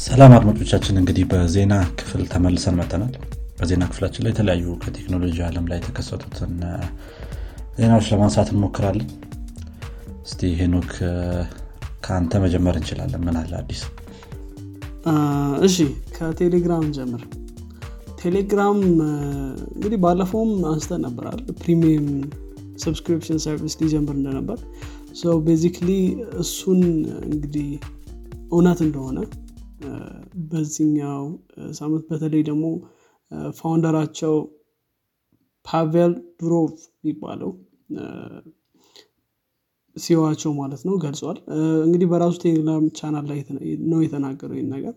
ሰላም አድማጮቻችን እንግዲህ በዜና ክፍል ተመልሰን መጥተናል በዜና ክፍላችን ላይ የተለያዩ ከቴክኖሎጂ አለም ላይ የተከሰቱትን ዜናዎች ለማንሳት እንሞክራለን። እስቲ ሄኖክ ከአንተ መጀመር እንችላለን። ምን አለ አዲስ? እሺ ከቴሌግራም ጀምር። ቴሌግራም እንግዲህ ባለፈውም አንስተን ነበር premium subscription service ሊጀምር እንደነበር። basically እሱን እንግዲህ እውነት እንደሆነ በዚህኛው ሳምንት በተለይ ደግሞ founder ኣቸው ፓቬል ዱሮቭ የሚባለው CEO ኣቸው ማለት ነው ገልጿል። እንግዲህ በራሱ Telegram channel ላይ ነው የተናገረው ይህን ነገር።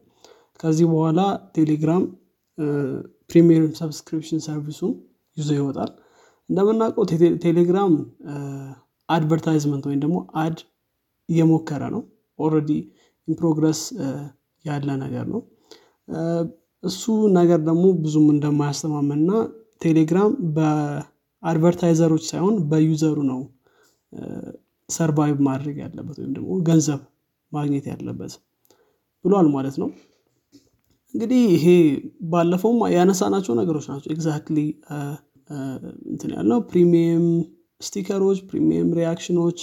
ከዚህ በኋላ Telegram premium subscription service ኡን ይዞ ይወጣል። እንደምናውቀው Telegram advertisement ወይም ደግሞ ad እየሞከረ ነው። already in progress ያለ ነገር ነው። እሱ ነገር ደግሞ ብዙም እንደማያስተማመንና Telegram በ advertiser ኦች ሳይሆን በ user ኡ ነው። survive ማድረግ ያለበት ወይም ደግሞ ገንዘብ ማግኘት ያለበት ብሏል ማለት ነው። እንግዲህ ይሄ ባለፈውም ያነሳናቸው ነገሮች ናቸው። exactly እንትን ያልነው premium sticker ኦች premium reaction ኦች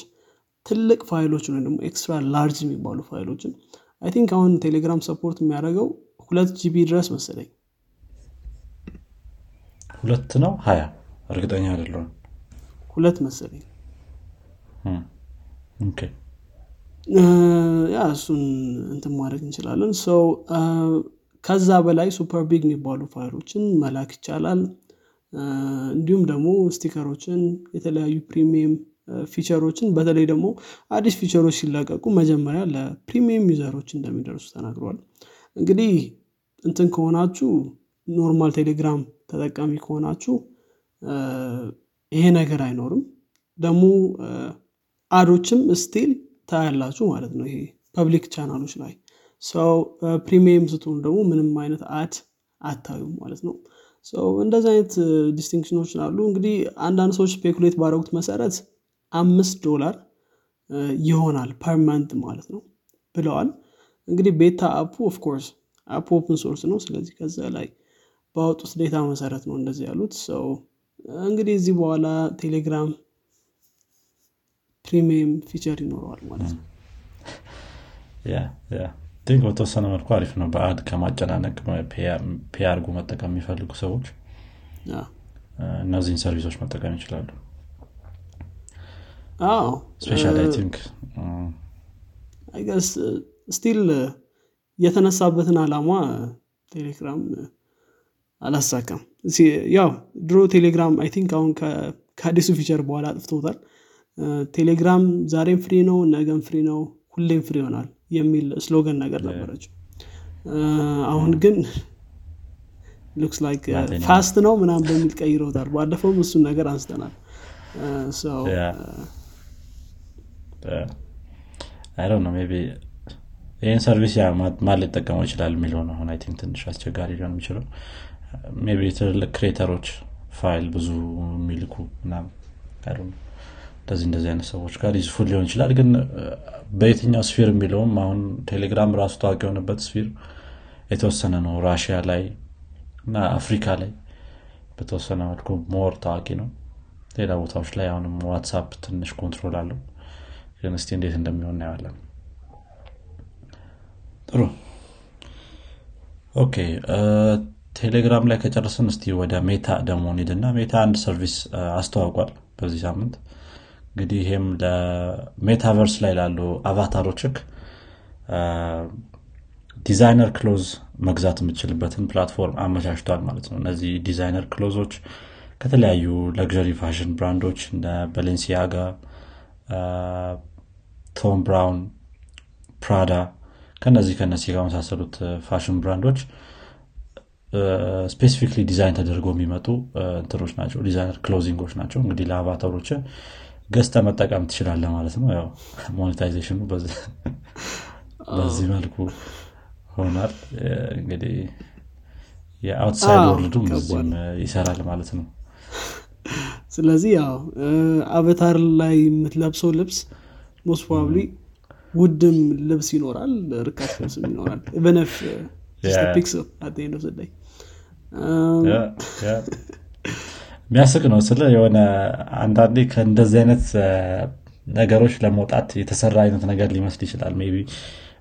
ትልቅ ፋይሎችን ወይም ደግሞ extra large የሚባሉ file ኦችን I think አሁን Telegram support የሚያደርገው ሁለት GB ድረስ መሰለኝ። ሁለት ነው? ሀያ እርግጠኛ አይደለሁም። ሁለት መሰለኝ። yeah እሱን እንትን ማድረግ እንችላለን። so ከዛ በላይ super big የሚባሉ ፋይሎችን መላክ ይቻላል። እንዲሁም ደግሞ sticker ኦችን የተለያዩ premium feature ኦችን በተለይ ደግሞ አዲስ feature ኦች ሲለቀቁ መጀመሪያ ለ premium user ኦች እንደሚደርሱ ተናግረዋል። እንግዲህ እንትን ከሆናችሁ normal Telegram ተጠቃሚ ከሆናችሁ ይሄ ነገር አይኖርም። ደግሞ ad ኦችም still ታያላችሁ ማለት ነው። ይሄ public channel ኦች ላይ so premium ስትሆኑ ደግሞ ምንም አይነት ad አታዩም ማለት ነው። እንደዚህ አይነት distinction ኦች አሉ። እንግዲህ አንዳንድ ሰዎች speculate ባደረጉት መሰረት አምስት ዶላር ይሆናል per month ማለት ነው ብለዋል። እንግዲህ beta app ኡ of course app open source ነው። ስለዚህ ከዛ ላይ ባወጡት data መሰረት ነው እንደዚህ ያሉት። so እንግዲህ ከዚህ በኋላ Telegram premium feature ይኖረዋል ማለት ነው። think በተወሰነ መልኩ አሪፍ ነው። በ ad ከማጨናነቅ ፒያርጎ መጠቀም የሚፈልጉ ሰዎች እነዚህን service ኦች መጠቀም ይችላሉ especially think I guess still የተነሳበትን አላማ ቴሌግራም አላሳካም. ያው ድሮ Telegram I think አሁን ከአዲሱ feature በኋላ አጥፍቶታል። ቴሌግራም ዛሬም free ነው ነገም free ነው ሁሌም free ይሆናል የሚል slogan ነገር ነበረችው አሁን ግን looks like fast ነው ምናምን በሚል ቀይረውታል። ባለፈውም እሱን ነገር አንስተናል ነው but ይህን service ማን ሊጠቀመው ይችላል የሚለው ነው አሁን I think ትንሽ አስቸጋሪ ሊሆን የሚችለው። but ትልልቅ creator ኦች file ብዙ የሚልኩ እንደዚህ እንደዚህ አይነት ሰዎች ጋር useful ሊሆን ይችላል ግን በየትኛው sphere የሚለውም አሁን ቴሌግራም ራሱ ታዋቂ የሆነበት sphere የተወሰነ ነው። ራሽያ ላይ እና አፍሪካ ላይ በተወሰነ መልኩ more ታዋቂ ነው። ሌላ ቦታዎች ላይ አሁንም WhatsApp ትንሽ control አለው ግን እስቲ እንዴት እንደሚሆን እናየዋለን። ጥሩ። okay Telegram ላይ ከጨረስን እስቲ ወደ Meta ደግሞ ሂድና Meta አንድ service አስተዋውቋል በዚህ ሳምንት። እንግዲህ ይሄም ለ metaverse ላይ ላሉ avatar ኦችህ designer clothes መግዛት የምችልበትን platform አመቻችቷል ማለት ነው። እነዚህ designer clothes ኦች ከተለያዩ luxury fashion brand ኦች እንደ Balenciaga Thom Browne Prada ከነዚህ ከነዚህ ከመሳሰሉት fashion brand ኦች specifically design ተደርገው የሚመጡ እንትኖች ናቸው designer clothing ኦች ናቸው። እንግዲህ ለ avatar ኦች ገዝተ መጠቀም ትችላለህ ማለት ነው። ያው monetization ኡ በዚህ መልኩ ይሆናል እንግዲህ የ outside world ኡም በዚህም ይሰራል ማለት ነው። ስለዚህ ያው avatar ላይ የምትለብሰው ልብስ most probably ውድም ልብስ ይኖራል ርካሽ ልብስም ይኖራል። በ NFT ፒክስ ላይ የሚያስቅ ነው ስለ የሆነ አንዳንዴ ከእንደዚህ አይነት ነገሮች ለመውጣት የተሰራ አይነት ነገር ሊመስል ይችላል። but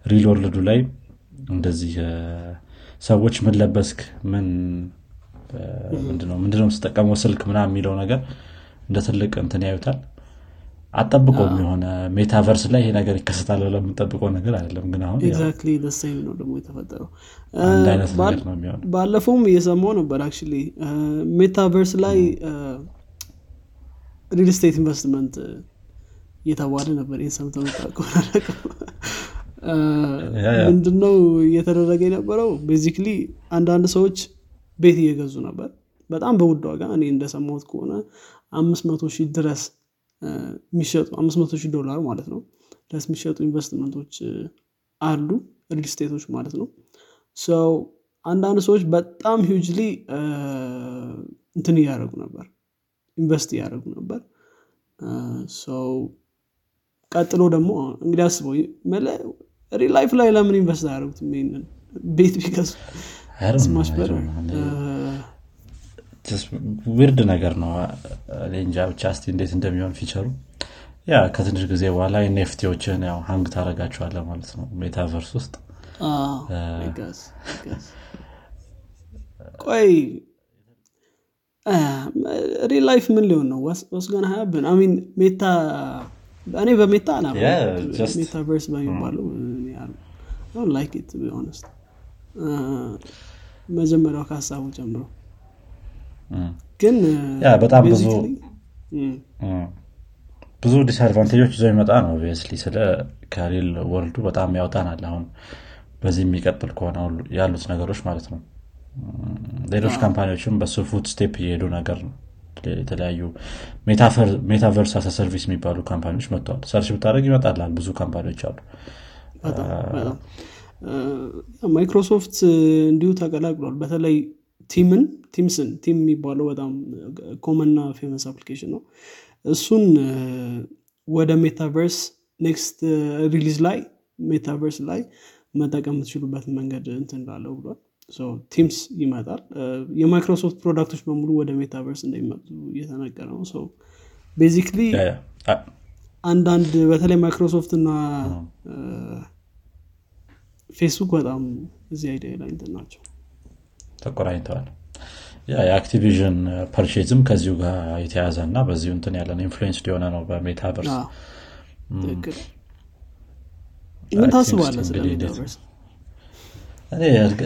real world ኡ ላይ እንደዚህ ሰዎች ምን ለበስክ ምን ምንድነው የምትጠቀመው ስልክ ምናምን የሚለው ነገር እንደ ትልቅ እንትን ያዩታል አትጠብቅም የሆነ metaverse ላይ ይሄ ነገር ይከሰታል ብለን የምንጠብቀው ነገር አይደለም። ግን አሁን exactly ደሳኝ ነው ደግሞ የተፈጠረው። አንድ አይነት ነገር ነው የሚሆን ባለፈውም እየሰማው ነበር like metaverse ላይ real estate investment እየተባለ ነበር። ይህን ሰምተው ምንድነው እየተደረገ የነበረው? basically አንዳንድ ሰዎች ቤት እየገዙ ነበር። በጣም በውድ ዋጋ እኔ እንደሰማሁት ከሆነ አምስት መቶ ሺህ ድረስ የሚሸጡ አምስት መቶ ሺህ ዶላር ማለት ነው። ድረስ የሚሸጡ ኢንቨስትመንቶች አሉ real estate ኦች ማለት ነው። ሰው አንዳንድ ሰዎች በጣም hugely እንትን እያደረጉ ነበር ኢንቨስት እያደረጉ ነበር። ሰው ቀጥሎ ደግሞ እንግዲህ አስበው ሪል ላይፍ ላይ ለምን ኢንቨስት አያደረጉትም ይንን ቤት? ቢከሱ ስማሽበር ዊርድ ነገር ነው። እንጃ ብቻ እስቲ እንዴት እንደሚሆን ፊቸሩ። ያ ከትንሽ ጊዜ በኋላ ኤንኤፍቲዎችን ያው ሀንግ ታደረጋቸዋለ ማለት ነው ሜታቨርስ ውስጥ። ቆይ ሪል ላይፍ ምን ሊሆን ነው? ወስገን ሀያብን አሚን ሜታ እኔ በሜታ አላ ሜታቨርስ በሚባለው ላይክ ት ሆነስት መጀመሪያው ከሀሳቡ ጀምሮ ግን በጣም ብዙ ብዙ ዲስአድቫንቴጆች ይዘው የሚመጣ ነው ኦብቪየስሊ ስለ ከሪል ወርልዱ በጣም ያውጣናል አሁን በዚህ የሚቀጥል ከሆነ ያሉት ነገሮች ማለት ነው። ሌሎች company ዎችም በሱ footstep እየሄዱ ነገር ነው። የተለያዩ metaverse as a service የሚባሉ company ዎች መጥተዋል። search ብታደረግ ይመጣላል ብዙ company ዎች አሉ። ማይክሮሶፍት እንዲሁ ተቀላቅሏል። በተለይ Team ን Teams ን Team የሚባለው በጣም common ና famous application ነው። እሱን ወደ ሜታቨርስ next release ላይ ሜታቨርስ ላይ መጠቀም የምትችሉበትን መንገድ እንትን ላለው ብሏል። Teams ይመጣል። የማይክሮሶፍት product ኦች በሙሉ ወደ ሜታቨርስ እንደሚመጡ እየተነገረ ነው። basically አንዳንድ በተለይ ማይክሮሶፍት እና ፌስቡክ በጣም እዚህ idea ላይ እንትን ናቸው ተቆራኝተዋል። የ Activision purchase ም ከዚሁ ጋር የተያዘ እና በዚሁ እንትን ያለን influence ሊሆነ ነው በሜታቨርስ። ምን ታስባለ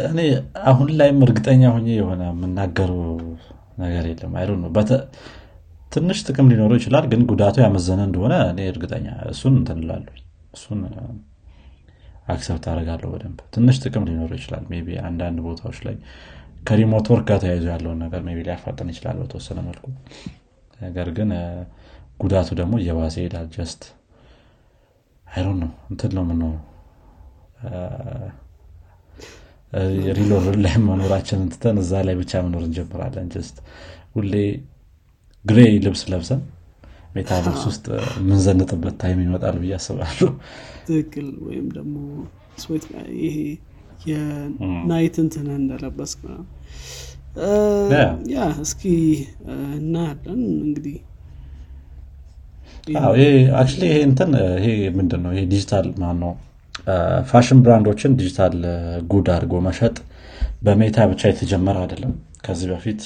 እኔ አሁን ላይም እርግጠኛ ሆኜ የሆነ የምናገረው ነገር የለም። ነው ትንሽ ጥቅም ሊኖረው ይችላል ግን ጉዳቱ ያመዘነ እንደሆነ እኔ እርግጠኛ እሱን እንትንላለሁ እሱን accept አደርጋለሁ በደንብ። ትንሽ ጥቅም ሊኖረው ይችላል። maybe አንዳንድ ቦታዎች ላይ ከሪሞት ወርክ ጋር ተያይዞ ያለውን ነገር ቢ ሊያፋጠን ይችላል በተወሰነ መልኩ። ነገር ግን ጉዳቱ ደግሞ እየባሰ ይሄዳል። ጀስት አይሮን ነው እንትን ነው ምነው ሪሎር ላይ መኖራችንን ትተን እዛ ላይ ብቻ መኖር እንጀምራለን። ጀስት ሁሌ ግሬ ልብስ ለብሰን ሜታቨርስ ውስጥ የምንዘንጥበት ታይም ይመጣል ብዬ አስባለሁ። ትክክል። ወይም ደግሞ ይሄ የናይት እንትን እንደለበስ ያ። እስኪ እናያለን እንግዲህ። ይሄ እንትን ይሄ ምንድን ነው ይሄ ዲጂታል ማን ነው ፋሽን ብራንዶችን ዲጂታል ጉድ አድርጎ መሸጥ በሜታ ብቻ የተጀመረ አይደለም። ከዚህ በፊት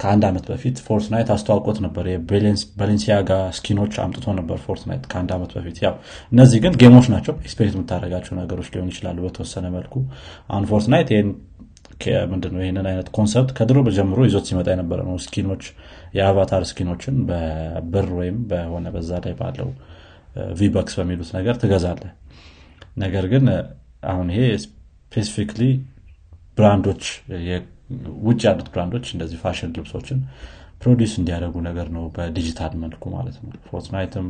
ከአንድ ዓመት በፊት ፎርትናይት አስተዋውቆት ነበር። የባሌንሲያጋ skin ኦች አምጥቶ ነበር ፎርትናይት ከአንድ ዓመት በፊት። ያው እነዚህ ግን game ኦች ናቸው። experiment የምታደረጋቸው ነገሮች ሊሆን ይችላሉ በተወሰነ መልኩ። አሁን ፎርትናይት ምንድነው ይህንን አይነት concept ከድሮ ጀምሮ ይዞት ሲመጣ የነበረ ነው። skin ኦች የ avatar skin ኦችን በብር ወይም በሆነ በዛ ላይ ባለው V-Bucks በሚሉት ነገር ትገዛለ ነገር ግን አሁን ይሄ specifically brand ኦች ውጭ ያሉት brand ኦች እንደዚህ ፋሽን ልብሶችን ፕሮዲስ እንዲያደርጉ ነገር ነው በዲጂታል መልኩ ማለት ነው። ፎርትናይትም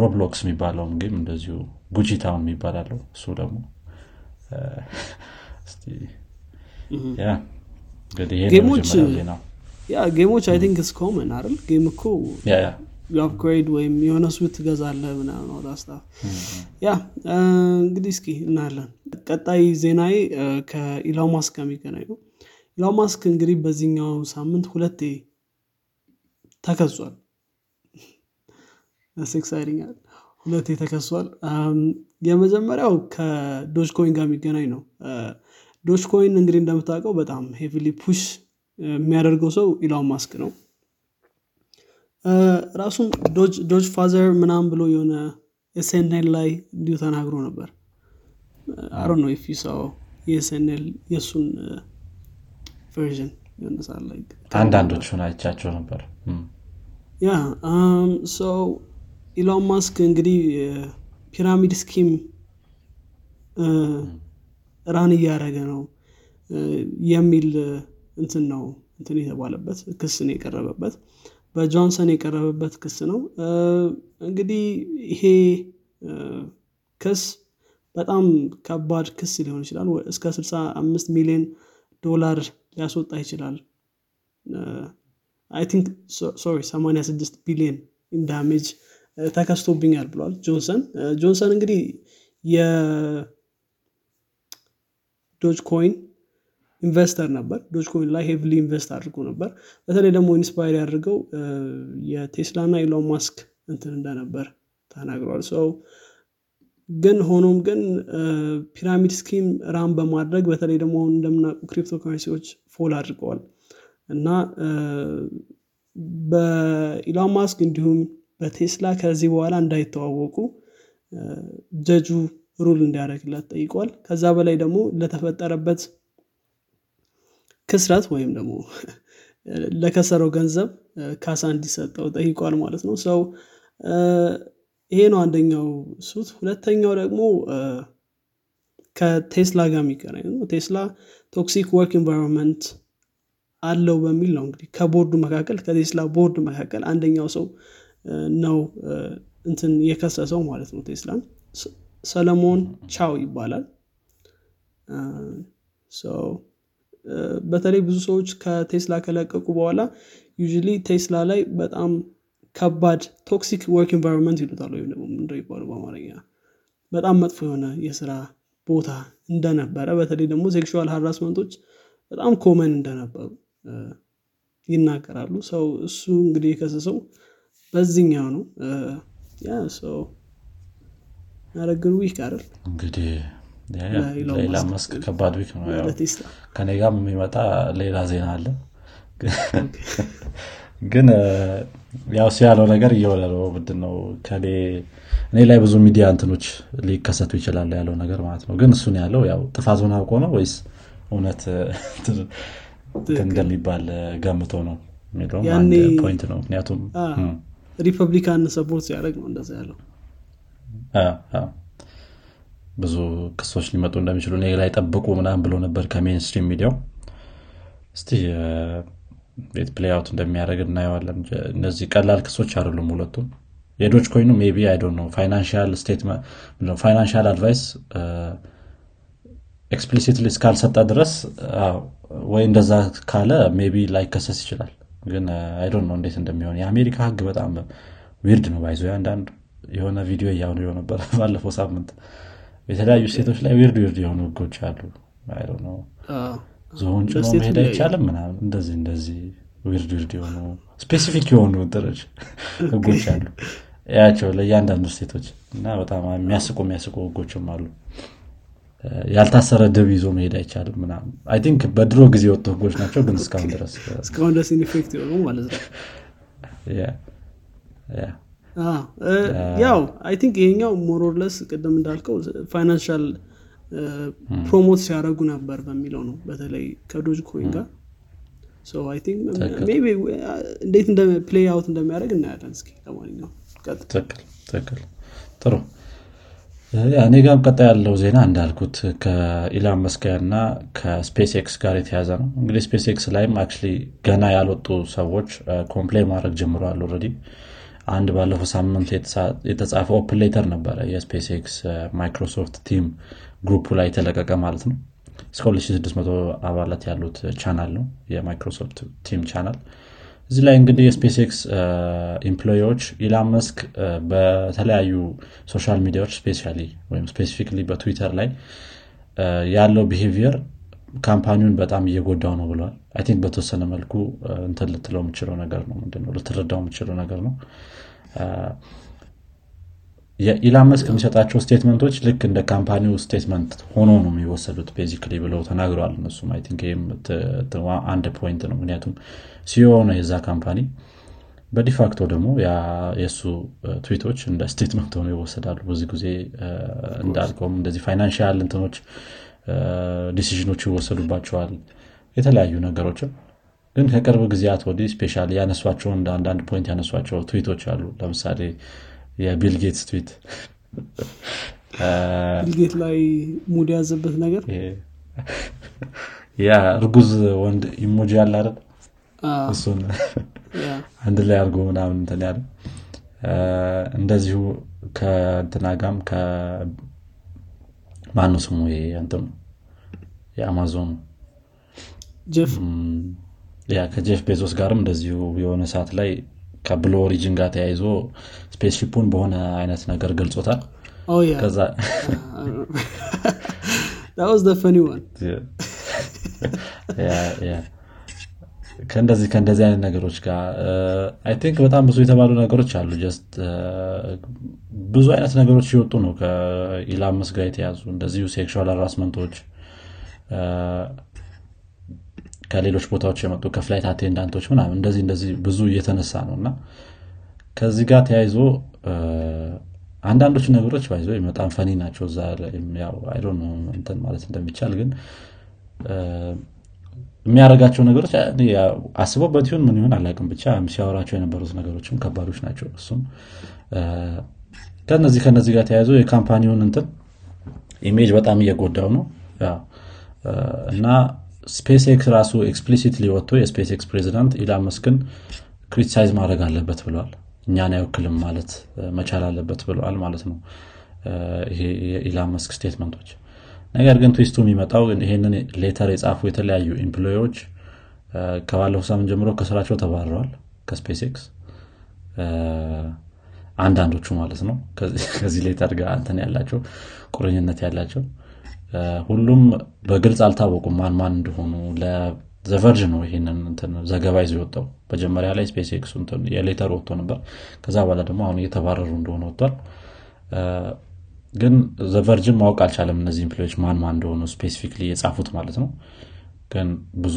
ሮብሎክስ የሚባለውም ጌም እንደዚሁ ጉጂ ታውን የሚባላለው እሱ ደግሞ ጌሞች አይ ቲንክ ስ ኮመን አይደል? ጌም እኮ አፕግሬድ ወይም የሆነ ሱት ትገዛለ ምናምን ያ እንግዲህ እስኪ እናያለን። ቀጣይ ዜናዬ ከኢላን ማስክ ጋር የሚገናኝ ነው ኢላን ማስክ እንግዲህ በዚህኛው ሳምንት ሁለቴ ተከሷል። exciting ሁለቴ ተከሷል። የመጀመሪያው ከ Dogecoin ጋር የሚገናኝ ነው። Dogecoin እንግዲህ እንደምታውቀው በጣም heavily push የሚያደርገው ሰው ኢላን ማስክ ነው። ራሱም Dogefather ምናም ብሎ የሆነ ኤስኤንኤል ላይ እንዲሁ ተናግሮ ነበር። አሮ ነው ፊ ሰው የእሱን ቨርዥን ይሆነሳል አንዳንዶቹን አይቻቸው ነበር። ያ ሰው ኢሎን ማስክ እንግዲህ ፒራሚድ ስኪም ራን እያደረገ ነው የሚል እንትን ነው እንትን የተባለበት ክስ ነው የቀረበበት በጆንሰን የቀረበበት ክስ ነው። እንግዲህ ይሄ ክስ በጣም ከባድ ክስ ሊሆን ይችላል። እስከ 65 ሚሊዮን ዶላር ሊያስወጣ ይችላል። I think sorry 86 ቢሊዮን damage ተከስቶብኛል ብሏል ጆንሰን። ጆንሰን እንግዲህ የ Dogecoin investor ነበር። Dogecoin ላይ heavily invest አድርጎ ነበር። በተለይ ደግሞ inspire ያደርገው የቴስላ ና ኢሎን ማስክ እንትን እንደነበር ተናግሯል። so ግን ሆኖም ግን pyramid scheme run በማድረግ በተለይ ደግሞ አሁን እንደምናውቁ cryptocurrency ዎች fall አድርገዋል። እና በኢሎን ማስክ እንዲሁም በቴስላ ከዚህ በኋላ እንዳይተዋወቁ ጀጁ rule እንዲያደረግላት ጠይቋል። ከዛ በላይ ደግሞ ለተፈጠረበት ክስረት ወይም ደግሞ ለከሰረው ገንዘብ ካሳ እንዲሰጠው ጠይቋል ማለት ነው። so ይሄ ነው አንደኛው suit ሁለተኛው ደግሞ ከቴስላ ጋር የሚገናኝ ነው። ቴስላ toxic work environment አለው በሚል ነው እንግዲህ ከቦርዱ መካከል ከቴስላ ቦርድ መካከል አንደኛው ሰው ነው እንትን የከሰሰው ማለት ነው ቴስላን። ሰለሞን ቻው ይባላል። በተለይ ብዙ ሰዎች ከቴስላ ከለቀቁ በኋላ usually ቴስላ ላይ በጣም ከባድ toxic work environment ይሉታል ወይም ደግሞ ይባሉ በአማርኛ? በጣም መጥፎ የሆነ የስራ ቦታ እንደነበረ በተለይ ደግሞ sexual harassment ኦች በጣም common እንደነበሩ ይናገራሉ። so እሱ እንግዲህ የከሰሰው በዚህኛው ነው። ያ ሰው ያረግን week አይደል? እንግዲህ ሌላ መስክ ከባድ week ነው። ከኔ ጋር የሚመጣ ሌላ ዜና አለ ግን ያው ያለው ነገር እየሆነ ነው ምንድን ነው ከኔ እኔ ላይ ብዙ ሚዲያ እንትኖች ሊከሰቱ ይችላል ያለው ነገር ማለት ነው። ግን እሱን ያለው ያው ጥፋቱን አውቆ ነው ወይስ እውነት እንደሚባል ገምቶ ነው የሚለውም አንድ point ነው። ምክንያቱም Republican support ሲያደረግ ነው እንደዛ ያለው። ብዙ ክሶች ሊመጡ እንደሚችሉ እኔ ላይ ጠብቁ ምናም ብሎ ነበር ከ mainstream media ው። እስቲ እንዴት play out እንደሚያደርግ እናየዋለን። እነዚህ ቀላል ክሶች አይደሉም ሁለቱም። የ Dogecoin ኡ maybe I don't know financial financial advice explicitly እስካልሰጠ ድረስ ወይ እንደዛ ካለ maybe ላይከሰስ ይችላል። ግን I don't know እንዴት እንደሚሆን። የአሜሪካ ህግ በጣም weird ነው by the way አንዳንድ የሆነ ቪዲዮ እያሆኑ ነበር ባለፈው ሳምንት። የተለያዩ state ኦች ላይ weird weird የሆኑ ህጎች አሉ ዝሆን ጭኖ መሄድ አይቻልም ምናምን። እንደዚህ እንደዚህ weird weird የሆኑ specific የሆኑ ጥሮች ህጎች አሉ። ያቸው ለእያንዳንዱ state ኦች እና በጣም የሚያስቁ የሚያስቁ ህጎችም አሉ። ያልታሰረ ድብ ይዞ መሄድ አይቻልም ምናምን። I think በድሮ ጊዜ የወጡ ህጎች ናቸው ግን እስካሁን ድረስ እስካሁን ድረስ in effect የሆኑ ማለት ነው። ያው I think ይሄኛው more or less ቅድም እንዳልከው financial promote ሲያደረጉ ነበር በሚለው ነው። በተለይ ከ Dogecoin ጋር እንዴት play out እንደሚያደርግ እናያለን እስኪ ለማንኛው ትክክል ጥሩ። እኔ ጋም ቀጣ ያለው ዜና እንዳልኩት ከኢላን መስኪያ እና ከ SpaceX ጋር የተያዘ ነው። እንግዲህ SpaceX ላይም አክ ገና ያልወጡ ሰዎች complain ማድረግ ጀምረዋል already አንድ ባለፈው ሳምንት የተጻፈ open letter ነበረ የ SpaceX Microsoft Team group ኡ ላይ የተለቀቀ ማለት ነው። እስከ 2600 አባላት ያሉት ቻናል ነው የ Microsoft Team ቻናል። እዚህ ላይ እንግዲህ የ SpaceX employee ዎች ኢላን መስክ በተለያዩ social media ዎች specially ወይም specifically በትዊተር ላይ ያለው behavior company ውን በጣም እየጎዳው ነው ብለዋል I think በተወሰነ መልኩ እንትን ልትለው የምችለው ነገር ነው። ምንድነው? ልትረዳው የምችለው ነገር ነው የኢላን መስክ የሚሰጣቸው statement ኦች ልክ እንደ company ው statement ሆኖ ነው የሚወሰዱት basically ብለው ተናግረዋል። እነሱም አይ አንድ point ነው። ምክንያቱም CEO ነው የዛ company። በ de facto ደግሞ የእሱ ትዊቶች እንደ statement ሆኖ ይወሰዳሉ። ብዙ ጊዜ እንዳልከውም እንደዚህ financial እንትኖች decision ኦች ይወሰዱባቸዋል። የተለያዩ ነገሮችም ግን ከቅርብ ጊዜያት ወዲህ specially ያነሷቸው እንደ አንዳንድ point ያነሷቸው ትዊቶች አሉ። ለምሳሌ የቢል ጌትስ ትዊት ቢልጌት ላይ ሙድ ያዘበት ነገር? ያ እርጉዝ ወንድ emoji ያለ አይደል? እሱን አንድ ላይ አድርጎ ምናምን እንትን ያለ። እንደዚሁ ከእንትና ጋም ማነው ስሙ እንትኑ? የአማዞን ጀፍ ያ ከጄፍ ቤዞስ ጋርም እንደዚሁ የሆነ ሰዓት ላይ ከ Blue Origin ጋር ተያይዞ spaceship ኡን በሆነ አይነት ነገር ገልጾታል Oh. ከዛ that was the funny one. ያ- ያ። ከእንደዚህ ከእንደዚህ አይነት ነገሮች ጋር I think በጣም ብዙ የተባሉ ነገሮች አሉ just ብዙ አይነት ነገሮች ሲወጡ ነው ከኢላን መስክ ጋር የተያዙ እንደዚሁ sexual harassment ኦች ከሌሎች ቦታዎች የመጡ ከ flight attendant ኦች ምናምን እንደዚህ እንደዚህ ብዙ እየተነሳ ነው እና ከዚህ ጋር ተያይዞ አንዳንዶቹ ነገሮች ባይዞ በጣም funny ናቸው። እንትን ማለት እንደሚቻል ግን የሚያደርጋቸው ነገሮች አስበውበት ይሁን ምን ይሁን አላውቅም። ብቻ ሲያወራቸው የነበሩት ነገሮችም ከባዶች ናቸው እሱም። ከነዚህ ከነዚህ ጋር ተያይዞ የ company ውን እንትን image በጣም እየጎዳው ነው። እና SpaceX ራሱ explicitly ወጥቶ የ SpaceX ፕሬዚዳንት Elon Musk ን criticize ማድረግ አለበት ብለዋል እኛን አይወክልም ማለት መቻል አለበት ብለዋል ማለት ነው። የ Elon Musk statement ኦች። ነገር ግን twist ኡ የሚመጣው ይሄንን letter የጻፉ የተለያዩ employee ዎች ከባለፈው ሳምንት ጀምሮ ከስራቸው ተባረዋል ከ SpaceX አንዳንዶቹ ማለት ነው። ከዚህ- letter ጋር እንትን ያላቸው ቁርኝነት ያላቸው ሁሉም በግልጽ አልታወቁም ማን ማን እንደሆኑ The Verge ነው ይህንን ዘገባ ይዞ የወጣው። መጀመሪያ ላይ Space እንትን የ letter ወጥቶ ነበር። ከዛ በኋላ ደግሞ አሁን እየተባረሩ እንደሆነ ወጥቷል። ግን The Verge ን ማወቅ አልቻለም እነዚህ employee ዎች ማን ማን እንደሆኑ specifically የጻፉት ማለት ነው። ግን ብዙ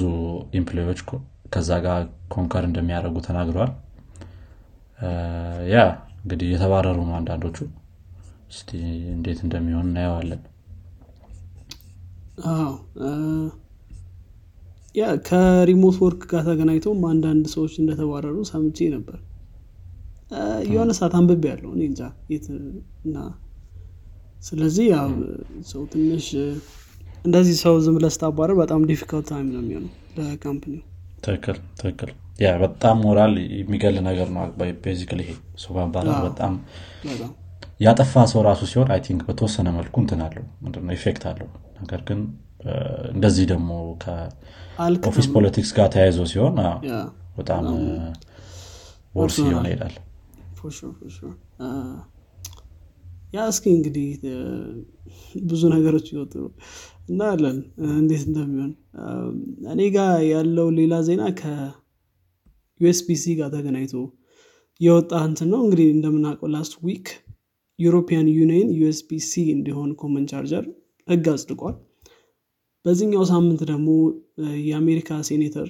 employee ዎች ከዛ ጋር concur እንደሚያደርጉ ተናግረዋል። ያ እንግዲህ እየተባረሩ ነው አንዳንዶቹ። እስቲ እንዴት እንደሚሆን እናየዋለን ያ ከ remote work ጋር ተገናኝቶም አንዳንድ ሰዎች እንደተባረሩ ሰምቼ ነበር። የሆነ ሰዓት አንብቤ ያለው እኔ እንጃ የት እና ስለዚህ ያው ሰው ትንሽ እንደዚህ ሰው ዝም ብለህ ስታባረር በጣም difficult time ነው የሚሆነው ለ company ው። ትክክል ትክክል። ያ በጣም ሞራል የሚገል ነገር ነው basically ይሄ ሰው ማባረር በጣም ያጠፋ ሰው ራሱ ሲሆን I think በተወሰነ መልኩ እንትን አለው ምንድነው? effect አለው። ነገር ግን እንደዚህ ደግሞ ከ office politics ጋር ተያይዞ ሲሆን በጣም worse personal እየሆነ ይሄዳል. አ፣ yeah እስኪ እንግዲህ ብዙ ነገሮች ይወጡ እናያለን። እንዴት እንደሚሆን? እኔ ጋር ያለው ሌላ ዜና ከ USB-C ጋር ተገናኝቶ የወጣ እንትን ነው። እንግዲህ እንደምናውቀው last week European Union USB-C እንዲሆን common charger ህግ አጽድቋል በዚህኛው ሳምንት ደግሞ የአሜሪካ ሴኔተር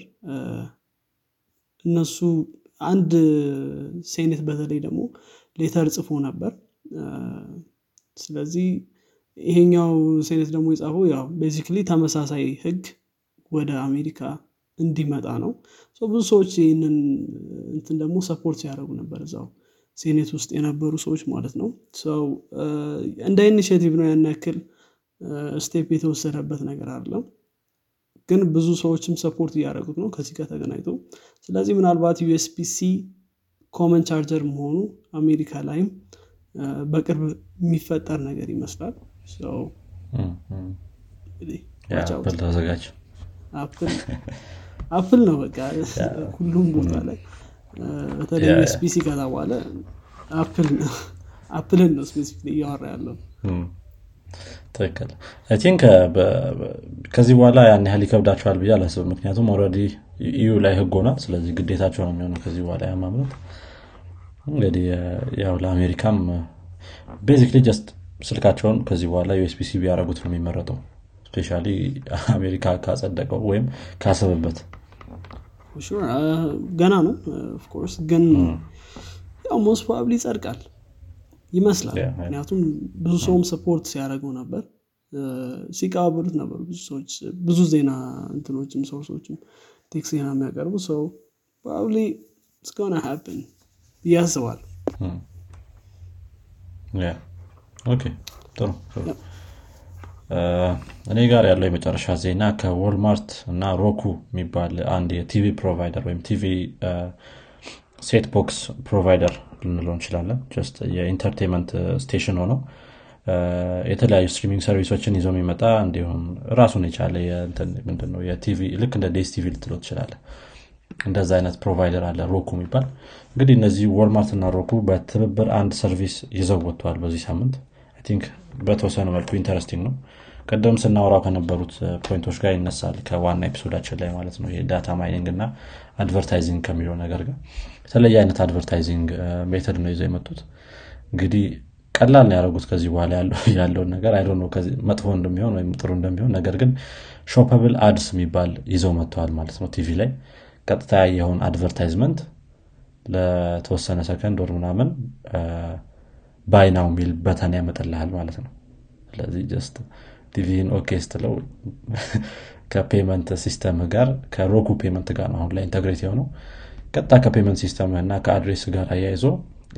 እነሱ አንድ ሴኔት በተለይ ደግሞ letter ጽፎ ነበር። ስለዚህ ይሄኛው ሴኔት ደግሞ የጻፈው ያው basically ተመሳሳይ ህግ ወደ አሜሪካ እንዲመጣ ነው። ብዙ ሰዎች ይህንን እንትን ደግሞ support ሲያደርጉ ነበር እዛው ሴኔት ውስጥ የነበሩ ሰዎች ማለት ነው። እንደ initiative ነው ያን ያክል step የተወሰደበት ነገር አይደለም ግን ብዙ ሰዎችም support እያደረጉት ነው ከዚህ ጋር ተገናኝቶ። ስለዚህ ምናልባት USB-C common charger መሆኑ አሜሪካ ላይም በቅርብ የሚፈጠር ነገር ይመስላል። ተዘጋጅ። Apple ነው በቃ ሁሉም ቦታ ላይ። በተለይ. USB-C ከተባለ Apple ነው። Apple ን ነው specific እያወራ ያለው ትክክል። think ከዚህ በኋላ ያን ያህል ይከብዳቸዋል ብዬ አላስብም። ምክንያቱም already EU ላይ ህግ ሆኗል። ስለዚህ ግዴታቸው ነው የሚሆነው ከዚህ በኋላ ያማምረት እንግዲህ ያው ለአሜሪካም basically just ስልካቸውን ከዚህ በኋላ USB-C ቢያደረጉት ነው የሚመረጠው። especially አሜሪካ ካጸደቀው ወይም ካሰበበት። ገና ነው of course ግን ያው most probably ይጸድቃል ይመስላል. ምክንያቱም ብዙ ሰውም support ሲያደርገው ነበር። ሲቀባበሉት ነበሩ ብዙ ሰዎች። ብዙ ዜና እንትኖችም source ኦችም tech ዜና የሚያቀርቡ ሰው probably እስከሆነ yeah okay ጥሩ. ጥሩ። እኔ ጋር ያለው የመጨረሻ ዜና ከ Walmart እና Roku የሚባል አንድ የ TV provider ወይም TV set box provider ልንለው እንችላለን። just የ entertainment station ሆነው የተለያዩ streaming service ኦችን ይዞ የሚመጣ እንዲሁም ራሱን የቻለ ምንድነው የቲቪ ልክ እንደ DSTV ልትለው ትችላለ እንደዛ አይነት provider አለ Roku የሚባል። እንግዲህ እነዚህ Walmart እና Roku በትብብር አንድ service ይዘው ወጥተዋል በዚህ ሳምንት። think በተወሰነ መልኩ interesting ነው ቀደም ስናወራው ከነበሩት point ኦች ጋር ይነሳል ከዋና episode ኣችን ላይ ማለት ነው data mining እና advertising ከሚለው ነገር ጋር። የተለየ አይነት advertising method ነው ይዘው የመጡት። እንግዲህ ቀላል ነው ያደረጉት ከዚህ በኋላ ያለው- ያለውን ነገር። አይ መጥፎ እንደሚሆን ወይም ጥሩ እንደሚሆን ነገር ግን shoppable ads የሚባል ይዘው መጥተዋል ማለት ነው ቲቪ ላይ። ቀጥታ ያየኸውን advertisement ለተወሰነ ሰከንድ ወር ምናምን buy now የሚል button ያመጠልሃል ማለት ነው። ስለዚህ just TV ን okay ስትለው ከ payment system ጋር ከ Roku payment ጋር ነው አሁን ላይ integrate የሆነው። ቀጥታ ከ payment system እና ከ address ጋር አያይዞ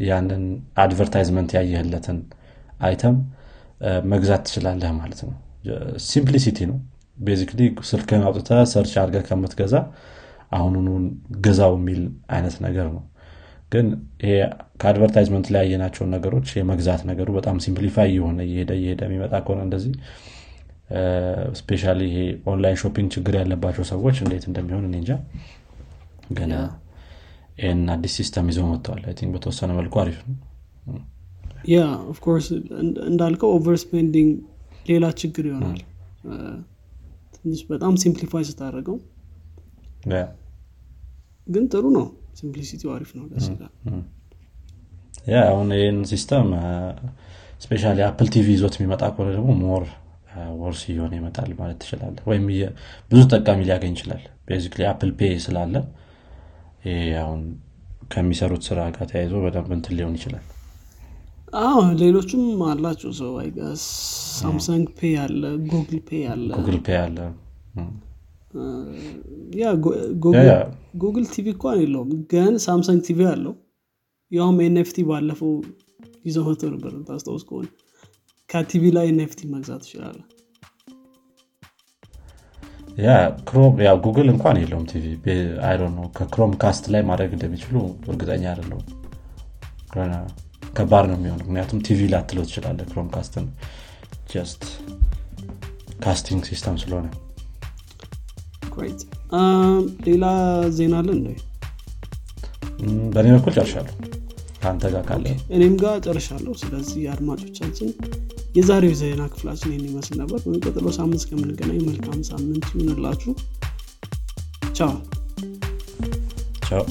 ያንን advertisement ያየህለትን አይተም መግዛት ትችላለህ ማለት ነው። simplicity ነው። basically ስልክን አውጥተ search አድርገ ከምትገዛ አሁኑኑ ግዛው የሚል አይነት ነገር ነው። ግን ይሄ ከ advertisement ላይ ያየናቸውን ነገሮች የመግዛት ነገሩ በጣም simplify የሆነ እየሄደ እየሄደ የሚመጣ ከሆነ እንደዚህ especially ይሄ online shopping ችግር ያለባቸው ሰዎች እንዴት እንደሚሆን እኔ እንጃ። ግን ይህን አዲስ system ይዘው መጥተዋል። I think በተወሰነ መልኩ አሪፍ ነው። yeah of course እንዳልከው over spending ሌላ ችግር ይሆናል። ትንሽ በጣም simplify ስታደርገው ያ ግን ጥሩ ነው። simplicity ው አሪፍ ነው። ደስ ይላል። yeah አሁን ይህን system especially አፕል ቲቪ ይዞት የሚመጣ ከሆነ ደግሞ more worse እየሆነ ይመጣል ማለት ትችላለህ ወይም ብዙ ጠቃሚ ሊያገኝ ይችላል። basically Apple Pay ስላለ አሁን ከሚሰሩት ስራ ጋር ተያይዞ በደንብ እንትን ሊሆን ይችላል። አዎ ሌሎችም አላቸው ሰው I guess Samsung Pay አለ Google Pay አለ። Google Pay አለ። yeah ጉግል ቲቪ እንኳን የለውም። ግን ሳምሰንግ ቲቪ አለው። ያውም NFT ባለፈው ይዘው መጥተው ነበር። ታስታውስ ከሆነ ከቲቪ ላይ NFT መግዛት ትችላለህ yeah Chrome yeah ጉግል እንኳን የለውም ቲቪ። ነው ከ Chromecast ላይ ማድረግ እንደሚችሉ እርግጠኛ አይደለሁም ከባድ ነው የሚሆን ምክንያቱም ቲቪ ላትለው ትችላለህ Chromecast ን just casting system ስለሆነ great ሌላ ዜና አለ እንደ እም፣ በእኔ በኩል ጨርሻለሁ። ከአንተ ጋር ካለ እኔም ጋር ጨርሻለሁ። ስለዚህ አድማጮቻችን የዛሬው የዜና ክፍላችን ይህን ይመስል ነበር። በሚቀጥለው ሳምንት እስከምንገናኝ መልካም ሳምንት ይሁንላችሁ። ቻው። ቻው